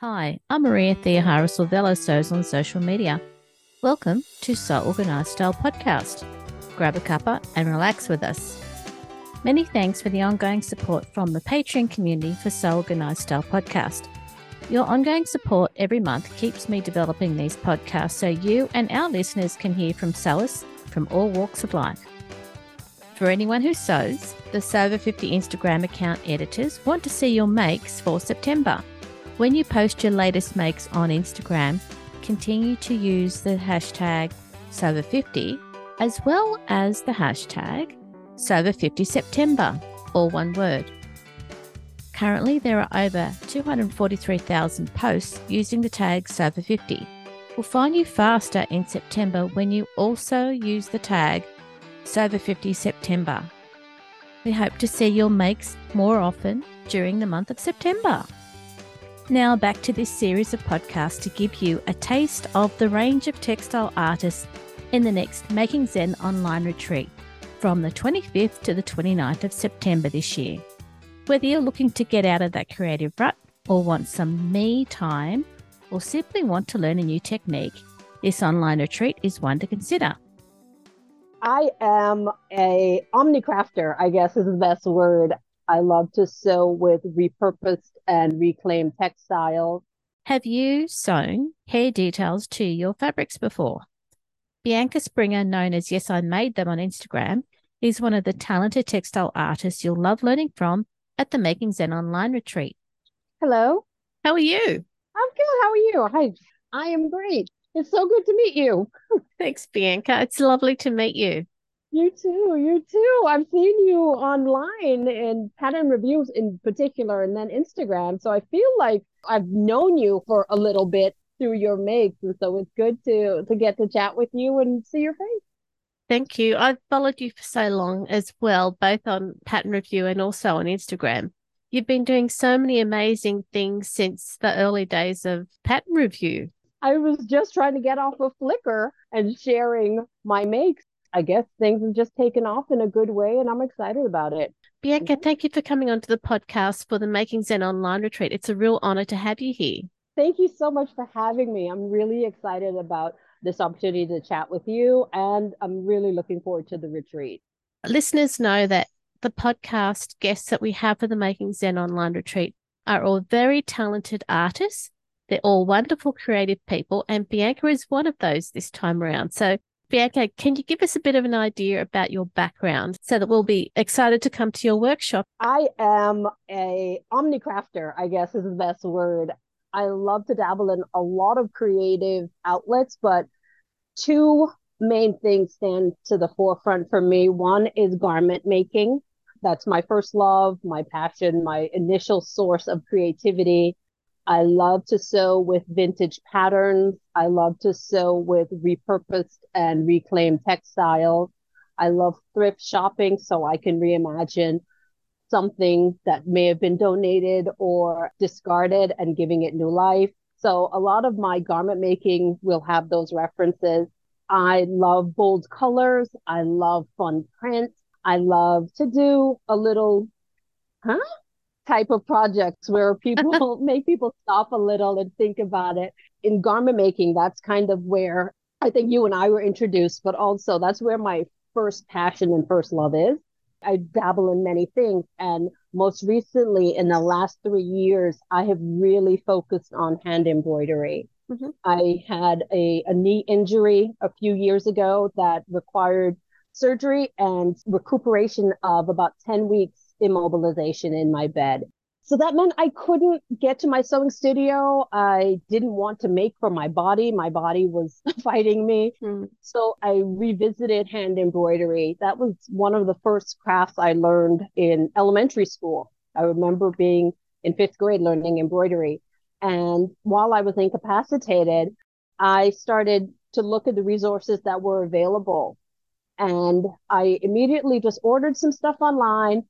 Hi, I'm Maria Theoharis Silvello Sews on social media. Welcome to Sew Organised Style Podcast. Grab a cuppa and relax with us. Many thanks for the ongoing support from the Patreon community for Sew Organised Style Podcast. Your ongoing support every month keeps me developing these podcasts so you and our listeners can hear from sewers from all walks of life. For anyone who sews, the Sew 50 Instagram account editors want to see your makes for September. When you post your latest makes on Instagram, continue to use the hashtag Sew50 as well as the hashtag Sew50September, all one word. Currently, there are over 243,000 posts using the tag Sew50. We'll find you faster in September when you also use the tag Sew50 September. We hope to see your makes more often during the month of September. Now, back to this series of podcasts to give you a taste of the range of textile artists in the next Making Zen online retreat from the 25th to the 29th of September this year. Whether you're looking to get out of that creative rut or want some me time or simply want to learn a new technique, this online retreat is one to consider. I am a omnicrafter, I guess is the best word. I love to sew with repurposed and reclaimed textiles. Have you sewn hair details to your fabrics before? Bianca Springer, known as Yes, I Made Them on Instagram, is one of the talented textile artists you'll love learning from at the Making Zen online retreat. Hello. How are you? I'm good. How are you? Hi. I am great. It's so good to meet you. Thanks, Bianca. It's lovely to meet you. You too. You too. I've seen you online in pattern reviews in particular, and then Instagram. So I feel like I've known you for a little bit through your makes, and so it's good to to get to chat with you and see your face. Thank you. I've followed you for so long as well, both on pattern review and also on Instagram. You've been doing so many amazing things since the early days of pattern review. I was just trying to get off of Flickr and sharing my makes I guess things have just taken off in a good way, and I'm excited about it. Bianca, mm-hmm. thank you for coming onto the podcast for the Making Zen online retreat. It's a real honor to have you here. Thank you so much for having me. I'm really excited about this opportunity to chat with you, and I'm really looking forward to the retreat. Listeners know that the podcast guests that we have for the Making Zen online retreat are all very talented artists. They're all wonderful creative people, and Bianca is one of those this time around. So Bianca, can you give us a bit of an idea about your background so that we'll be excited to come to your workshop? I am a omnicrafter, I guess is the best word. I love to dabble in a lot of creative outlets, but two main things stand to the forefront for me. One is garment making. That's my first love, my passion, my initial source of creativity. I love to sew with vintage patterns. I love to sew with repurposed and reclaimed textiles. I love thrift shopping so I can reimagine something that may have been donated or discarded and giving it new life. So a lot of my garment making will have those references. I love bold colors. I love fun prints. I love to do a little, huh? Type of projects where people make people stop a little and think about it. In garment making, that's kind of where I think you and I were introduced, but also that's where my first passion and first love is. I dabble in many things. And most recently, in the last three years, I have really focused on hand embroidery. Mm-hmm. I had a, a knee injury a few years ago that required surgery and recuperation of about 10 weeks immobilization in my bed. So that meant I couldn't get to my sewing studio. I didn't want to make for my body. My body was fighting me. Mm. So I revisited hand embroidery. That was one of the first crafts I learned in elementary school. I remember being in fifth grade learning embroidery. And while I was incapacitated, I started to look at the resources that were available. And I immediately just ordered some stuff online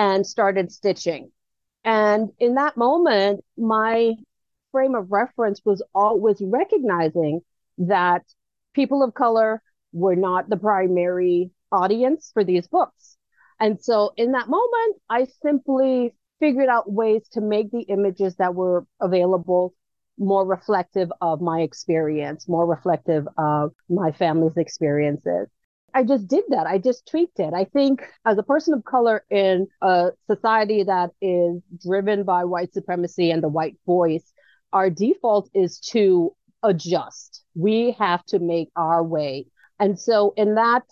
and started stitching. And in that moment, my frame of reference was always recognizing that people of color were not the primary audience for these books. And so in that moment, I simply figured out ways to make the images that were available more reflective of my experience, more reflective of my family's experiences. I just did that. I just tweaked it. I think as a person of color in a society that is driven by white supremacy and the white voice, our default is to adjust. We have to make our way. And so in that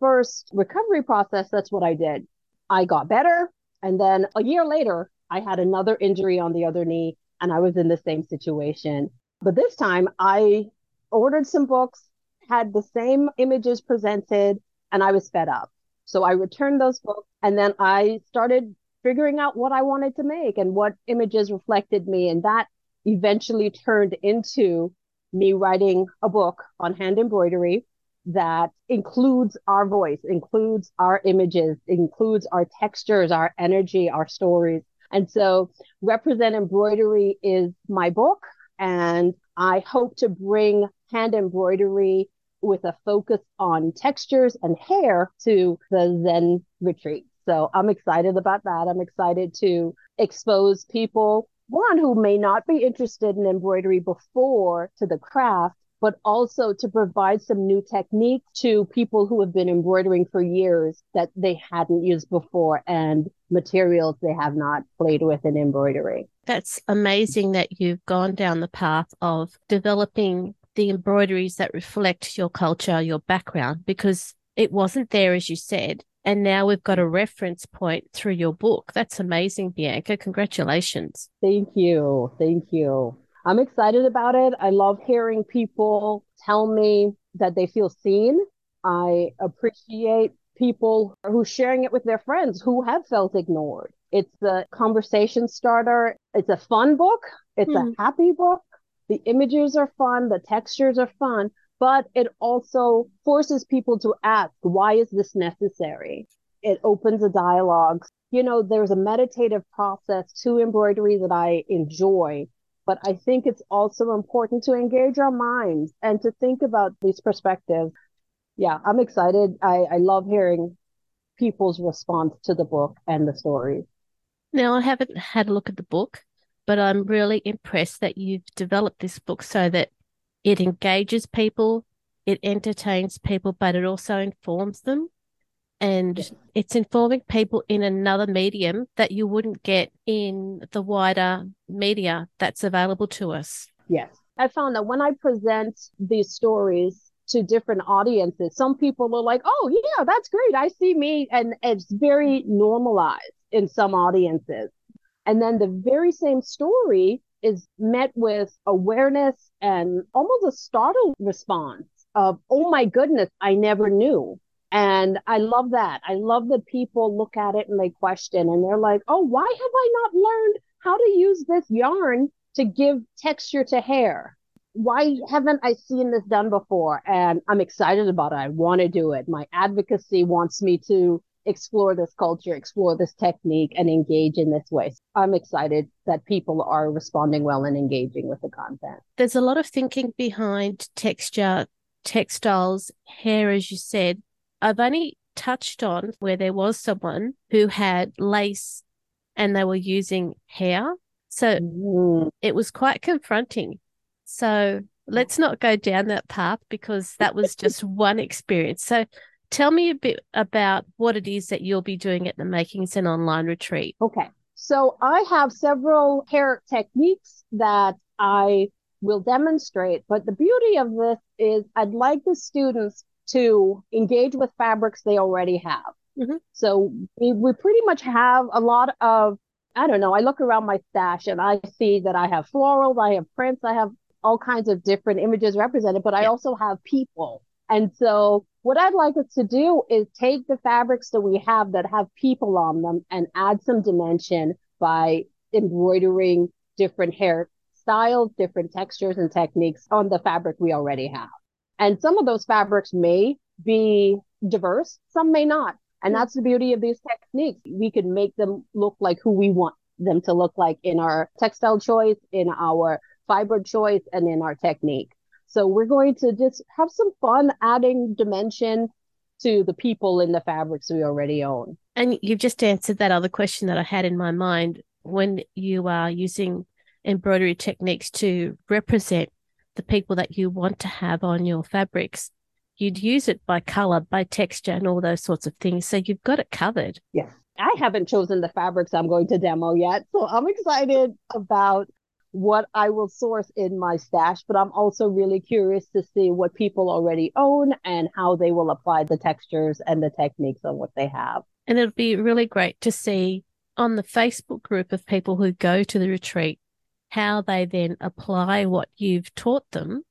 first recovery process, that's what I did. I got better. And then a year later, I had another injury on the other knee and I was in the same situation. But this time I ordered some books, had the same images presented, and I was fed up. So I returned those books and then I started figuring out what I wanted to make and what images reflected me. And that eventually turned into me writing a book on hand embroidery that includes our voice, includes our images, includes our textures, our energy, our stories. And so Represent Embroidery is my book, and I hope to bring hand embroidery with a focus on textures and hair to the Zen retreat. So I'm excited about that. I'm excited to expose people, one who may not be interested in embroidery before to the craft, but also to provide some new technique to people who have been embroidering for years that they hadn't used before and materials they have not played with in embroidery. That's amazing that you've gone down the path of developing the embroideries that reflect your culture, your background, because it wasn't there, as you said. And now we've got a reference point through your book. That's amazing, Bianca. Congratulations. Thank you. Thank you. I'm excited about it. I love hearing people tell me that they feel seen. I appreciate people who sharing it with their friends who have felt ignored. It's a conversation starter. It's a fun book. It's mm. a happy book. The images are fun. The textures are fun, but it also forces people to ask, why is this necessary? It opens a dialogue. You know, there's a meditative process to embroidery that I enjoy but I think it's also important to engage our minds and to think about these perspectives. Yeah, I'm excited. I, I love hearing people's response to the book and the stories. Now, I haven't had a look at the book, but I'm really impressed that you've developed this book so that it engages people, it entertains people, but it also informs them and it's informing people in another medium that you wouldn't get in the wider media that's available to us. Yes. I found that when I present these stories to different audiences, some people are like, oh, yeah, that's great. I see me. And it's very normalized in some audiences. And then the very same story is met with awareness and almost a startled response of, oh my goodness, I never knew. And I love that. I love that people look at it and they question and they're like, oh, why have I not learned how to use this yarn to give texture to hair? Why haven't I seen this done before? And I'm excited about it. I want to do it. My advocacy wants me to explore this culture, explore this technique, and engage in this way. I'm excited that people are responding well and engaging with the content. There's a lot of thinking behind texture, textiles, hair, as you said I've only touched on where there was someone who had lace and they were using hair. So mm. it was quite confronting. So let's not go down that path because that was just one experience. So tell me a bit about what it is that you'll be doing at the Making Zen Online Retreat. Okay. So I have several hair techniques that I will demonstrate, but the beauty of this is I'd like the students to engage with fabrics they already have. Mm-hmm. So we, we pretty much have a lot of, I don't know, I look around my stash and I see that I have florals, I have prints, I have all kinds of different images represented, but I also have people. And so what I'd like us to do is take the fabrics that we have that have people on them and add some dimension by embroidering different hair styles, different textures and techniques on the fabric we already have. And some of those fabrics may be diverse, some may not. And hmm. that's the beauty of these techniques. We can make them look like who we want them to look like in our textile choice, in our fiber choice, and in our technique. So we're going to just have some fun adding dimension to the people in the fabrics we already own. And you've just answered that other question that I had in my mind when you are using embroidery techniques to represent the people that you want to have on your fabrics, you'd use it by color, by texture, and all those sorts of things. So you've got it covered. Yes. I haven't chosen the fabrics I'm going to demo yet. So I'm excited about what I will source in my stash, but I'm also really curious to see what people already own and how they will apply the textures and the techniques on what they have. And it'll be really great to see on the Facebook group of people who go to the retreat how they then apply what you've taught them.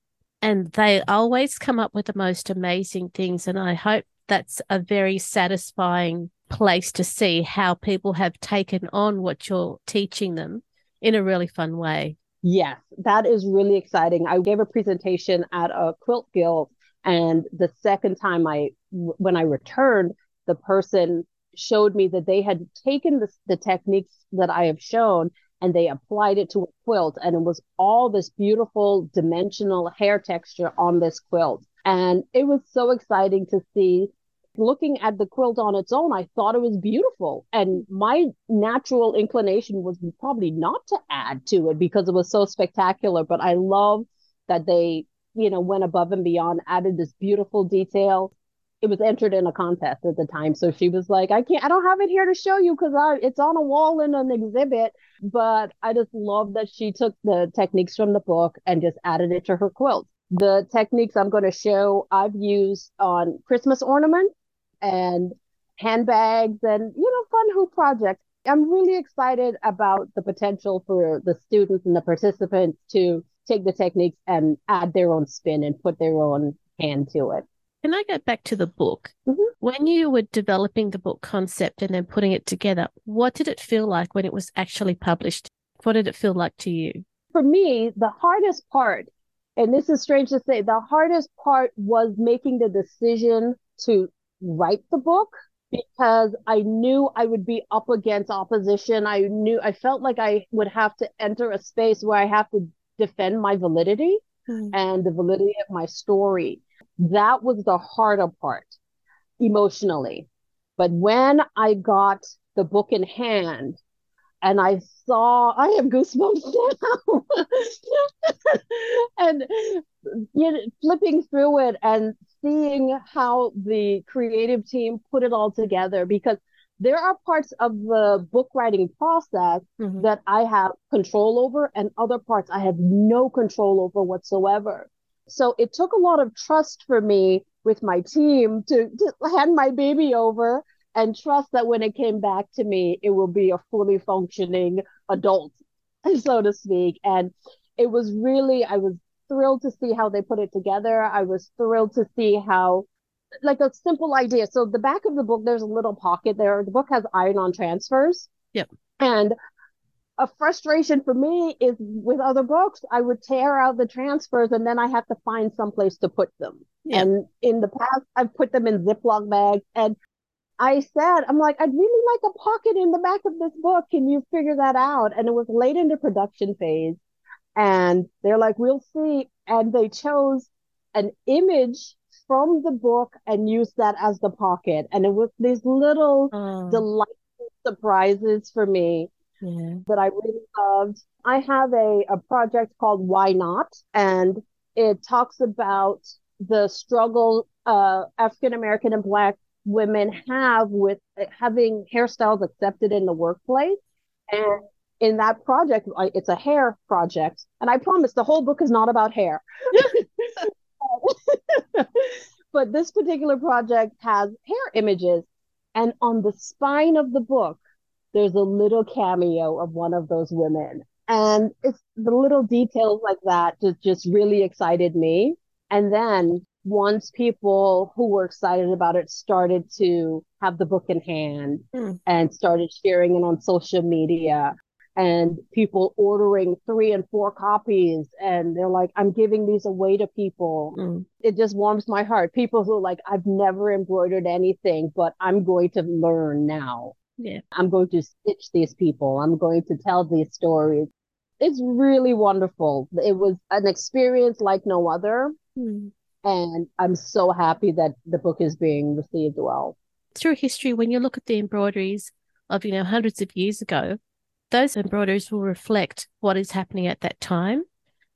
And they always come up with the most amazing things. And I hope that's a very satisfying place to see how people have taken on what you're teaching them in a really fun way. Yes, that is really exciting. I gave a presentation at a quilt guild, and the second time I, when I returned, the person showed me that they had taken the, the techniques that I have shown and they applied it to a quilt, and it was all this beautiful dimensional hair texture on this quilt. And it was so exciting to see looking at the quilt on its own, I thought it was beautiful. And my natural inclination was probably not to add to it because it was so spectacular. But I love that they, you know, went above and beyond, added this beautiful detail. It was entered in a contest at the time. So she was like, I can't, I don't have it here to show you because I it's on a wall in an exhibit. But I just love that she took the techniques from the book and just added it to her quilt. The techniques I'm going to show I've used on Christmas ornaments and handbags and you know fun hoop projects i'm really excited about the potential for the students and the participants to take the techniques and add their own spin and put their own hand to it can I go back to the book? Mm-hmm. When you were developing the book concept and then putting it together, what did it feel like when it was actually published? What did it feel like to you? For me, the hardest part, and this is strange to say, the hardest part was making the decision to write the book because I knew I would be up against opposition. I knew I felt like I would have to enter a space where I have to defend my validity mm. and the validity of my story. That was the harder part emotionally. But when I got the book in hand and I saw, I have goosebumps now. and you know, flipping through it and seeing how the creative team put it all together because there are parts of the book writing process mm-hmm. that I have control over, and other parts I have no control over whatsoever. So it took a lot of trust for me with my team to, to hand my baby over and trust that when it came back to me, it will be a fully functioning adult, so to speak. And it was really, I was thrilled to see how they put it together. I was thrilled to see how, like a simple idea. So the back of the book, there's a little pocket there. The book has iron-on transfers. Yep. And a frustration for me is with other books, I would tear out the transfers and then I have to find some place to put them. Yep. And in the past, I've put them in Ziploc bags. And I said, I'm like, I'd really like a pocket in the back of this book. Can you figure that out? And it was late in the production phase. And they're like, we'll see. And they chose an image from the book and used that as the pocket. And it was these little oh. delightful surprises for me yeah. that I really loved. I have a, a project called Why Not? And it talks about the struggle uh, African American and Black women have with having hairstyles accepted in the workplace. And in that project, it's a hair project, and I promise the whole book is not about hair. but this particular project has hair images, and on the spine of the book, there's a little cameo of one of those women. And it's the little details like that just, just really excited me. And then once people who were excited about it started to have the book in hand mm. and started sharing it on social media, and people ordering three and four copies and they're like i'm giving these away to people. Mm. it just warms my heart. People who are like i've never embroidered anything but i'm going to learn now. Yeah. I'm going to stitch these people. I'm going to tell these stories. It's really wonderful. It was an experience like no other. Mm. And i'm so happy that the book is being received well through history when you look at the embroideries of you know hundreds of years ago those embroideries will reflect what is happening at that time.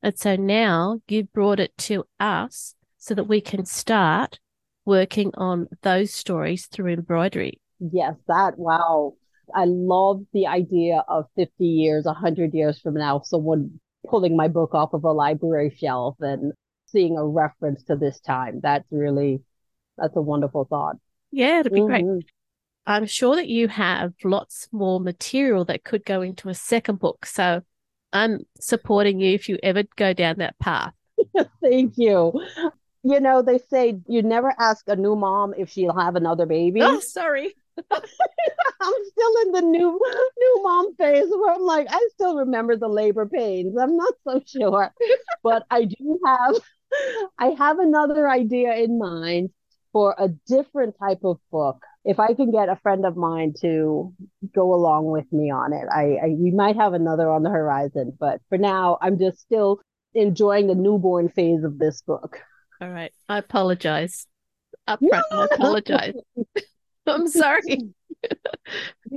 And so now you've brought it to us so that we can start working on those stories through embroidery. Yes, that, wow. I love the idea of 50 years, 100 years from now, someone pulling my book off of a library shelf and seeing a reference to this time. That's really, that's a wonderful thought. Yeah, it'd be mm-hmm. great. I'm sure that you have lots more material that could go into a second book. So I'm supporting you if you ever go down that path. Thank you. You know, they say you never ask a new mom if she'll have another baby. Oh, sorry. I'm still in the new new mom phase where I'm like, I still remember the labor pains. I'm not so sure. But I do have I have another idea in mind for a different type of book. If I can get a friend of mine to go along with me on it, I, I we might have another on the horizon. But for now, I'm just still enjoying the newborn phase of this book. All right. I apologize. Upfront, no, I apologize. I'm sorry.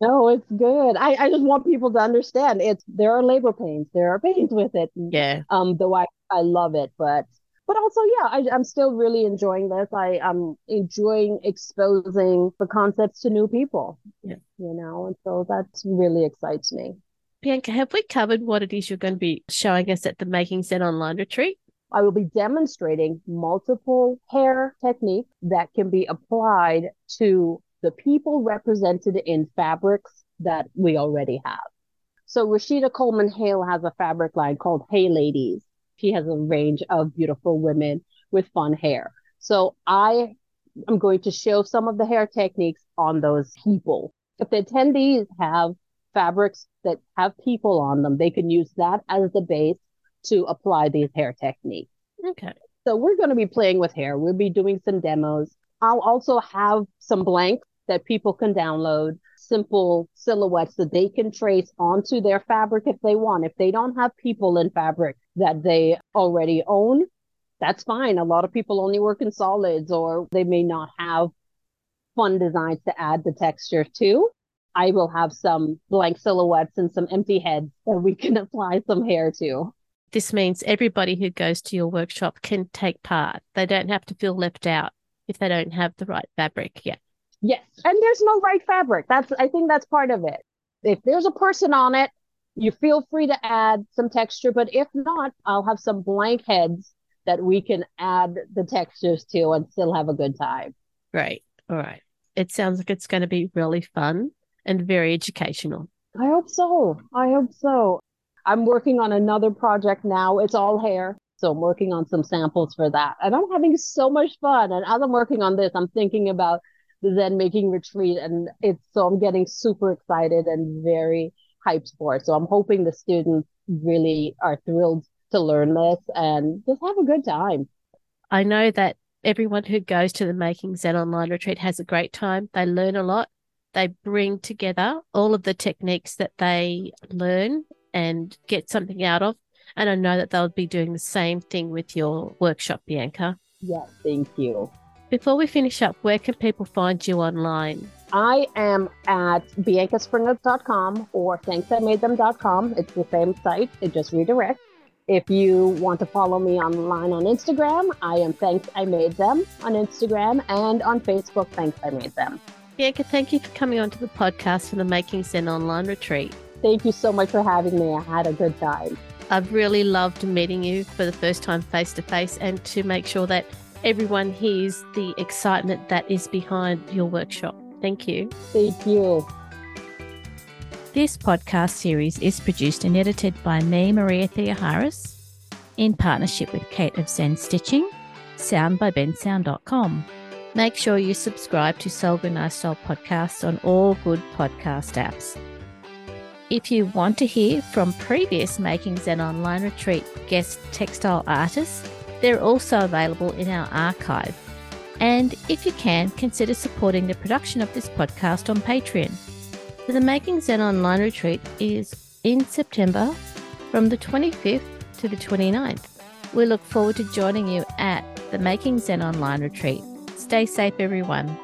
no, it's good. I, I just want people to understand it's there are labor pains. There are pains with it. Yeah. Um, though I, I love it, but but also yeah, I, I'm still really enjoying this. I am enjoying exposing the concepts to new people. Yeah. You know, and so that really excites me. Bianca, have we covered what it is you're going to be showing us at the Making Zen online retreat? I will be demonstrating multiple hair techniques that can be applied to the people represented in fabrics that we already have. So Rashida Coleman Hale has a fabric line called Hey Ladies. She has a range of beautiful women with fun hair. So I am going to show some of the hair techniques on those people. If the attendees have fabrics that have people on them, they can use that as the base to apply these hair techniques. Okay. So we're going to be playing with hair. We'll be doing some demos. I'll also have some blanks that people can download, simple silhouettes that they can trace onto their fabric if they want. If they don't have people in fabric that they already own, that's fine. A lot of people only work in solids or they may not have fun designs to add the texture to. I will have some blank silhouettes and some empty heads that we can apply some hair to. This means everybody who goes to your workshop can take part. They don't have to feel left out if they don't have the right fabric yet. Yes. And there's no right fabric. That's I think that's part of it. If there's a person on it, you feel free to add some texture, but if not, I'll have some blank heads that we can add the textures to and still have a good time. Great. All right. It sounds like it's going to be really fun and very educational. I hope so. I hope so. I'm working on another project now. It's all hair. So I'm working on some samples for that. And I'm having so much fun. And as I'm working on this, I'm thinking about the Zen making retreat. And it's so I'm getting super excited and very hyped for it. So I'm hoping the students really are thrilled to learn this and just have a good time. I know that everyone who goes to the Making Zen online retreat has a great time. They learn a lot. They bring together all of the techniques that they learn and get something out of. And I know that they'll be doing the same thing with your workshop, Bianca. Yeah, thank you. Before we finish up, where can people find you online? I am at biancaspringer.com or thanksimadethem.com. It's the same site, it just redirects. If you want to follow me online on Instagram, I am Thanks I Made Them on Instagram and on Facebook, Thanks I Made Them. Bianca, thank you for coming onto the podcast for the Making Zen online retreat. Thank you so much for having me. I had a good time. I've really loved meeting you for the first time face to face and to make sure that everyone hears the excitement that is behind your workshop. Thank you. Thank you. This podcast series is produced and edited by me, Maria Theoharis, in partnership with Kate of Zen Stitching, sound by bensound.com. Make sure you subscribe to Sew Organized Style podcasts on all good podcast apps. If you want to hear from previous Making Zen Online Retreat guest textile artists, they're also available in our archive. And if you can, consider supporting the production of this podcast on Patreon. The Making Zen Online Retreat is in September from the 25th to the 29th. We look forward to joining you at the Making Zen Online Retreat. Stay safe, everyone.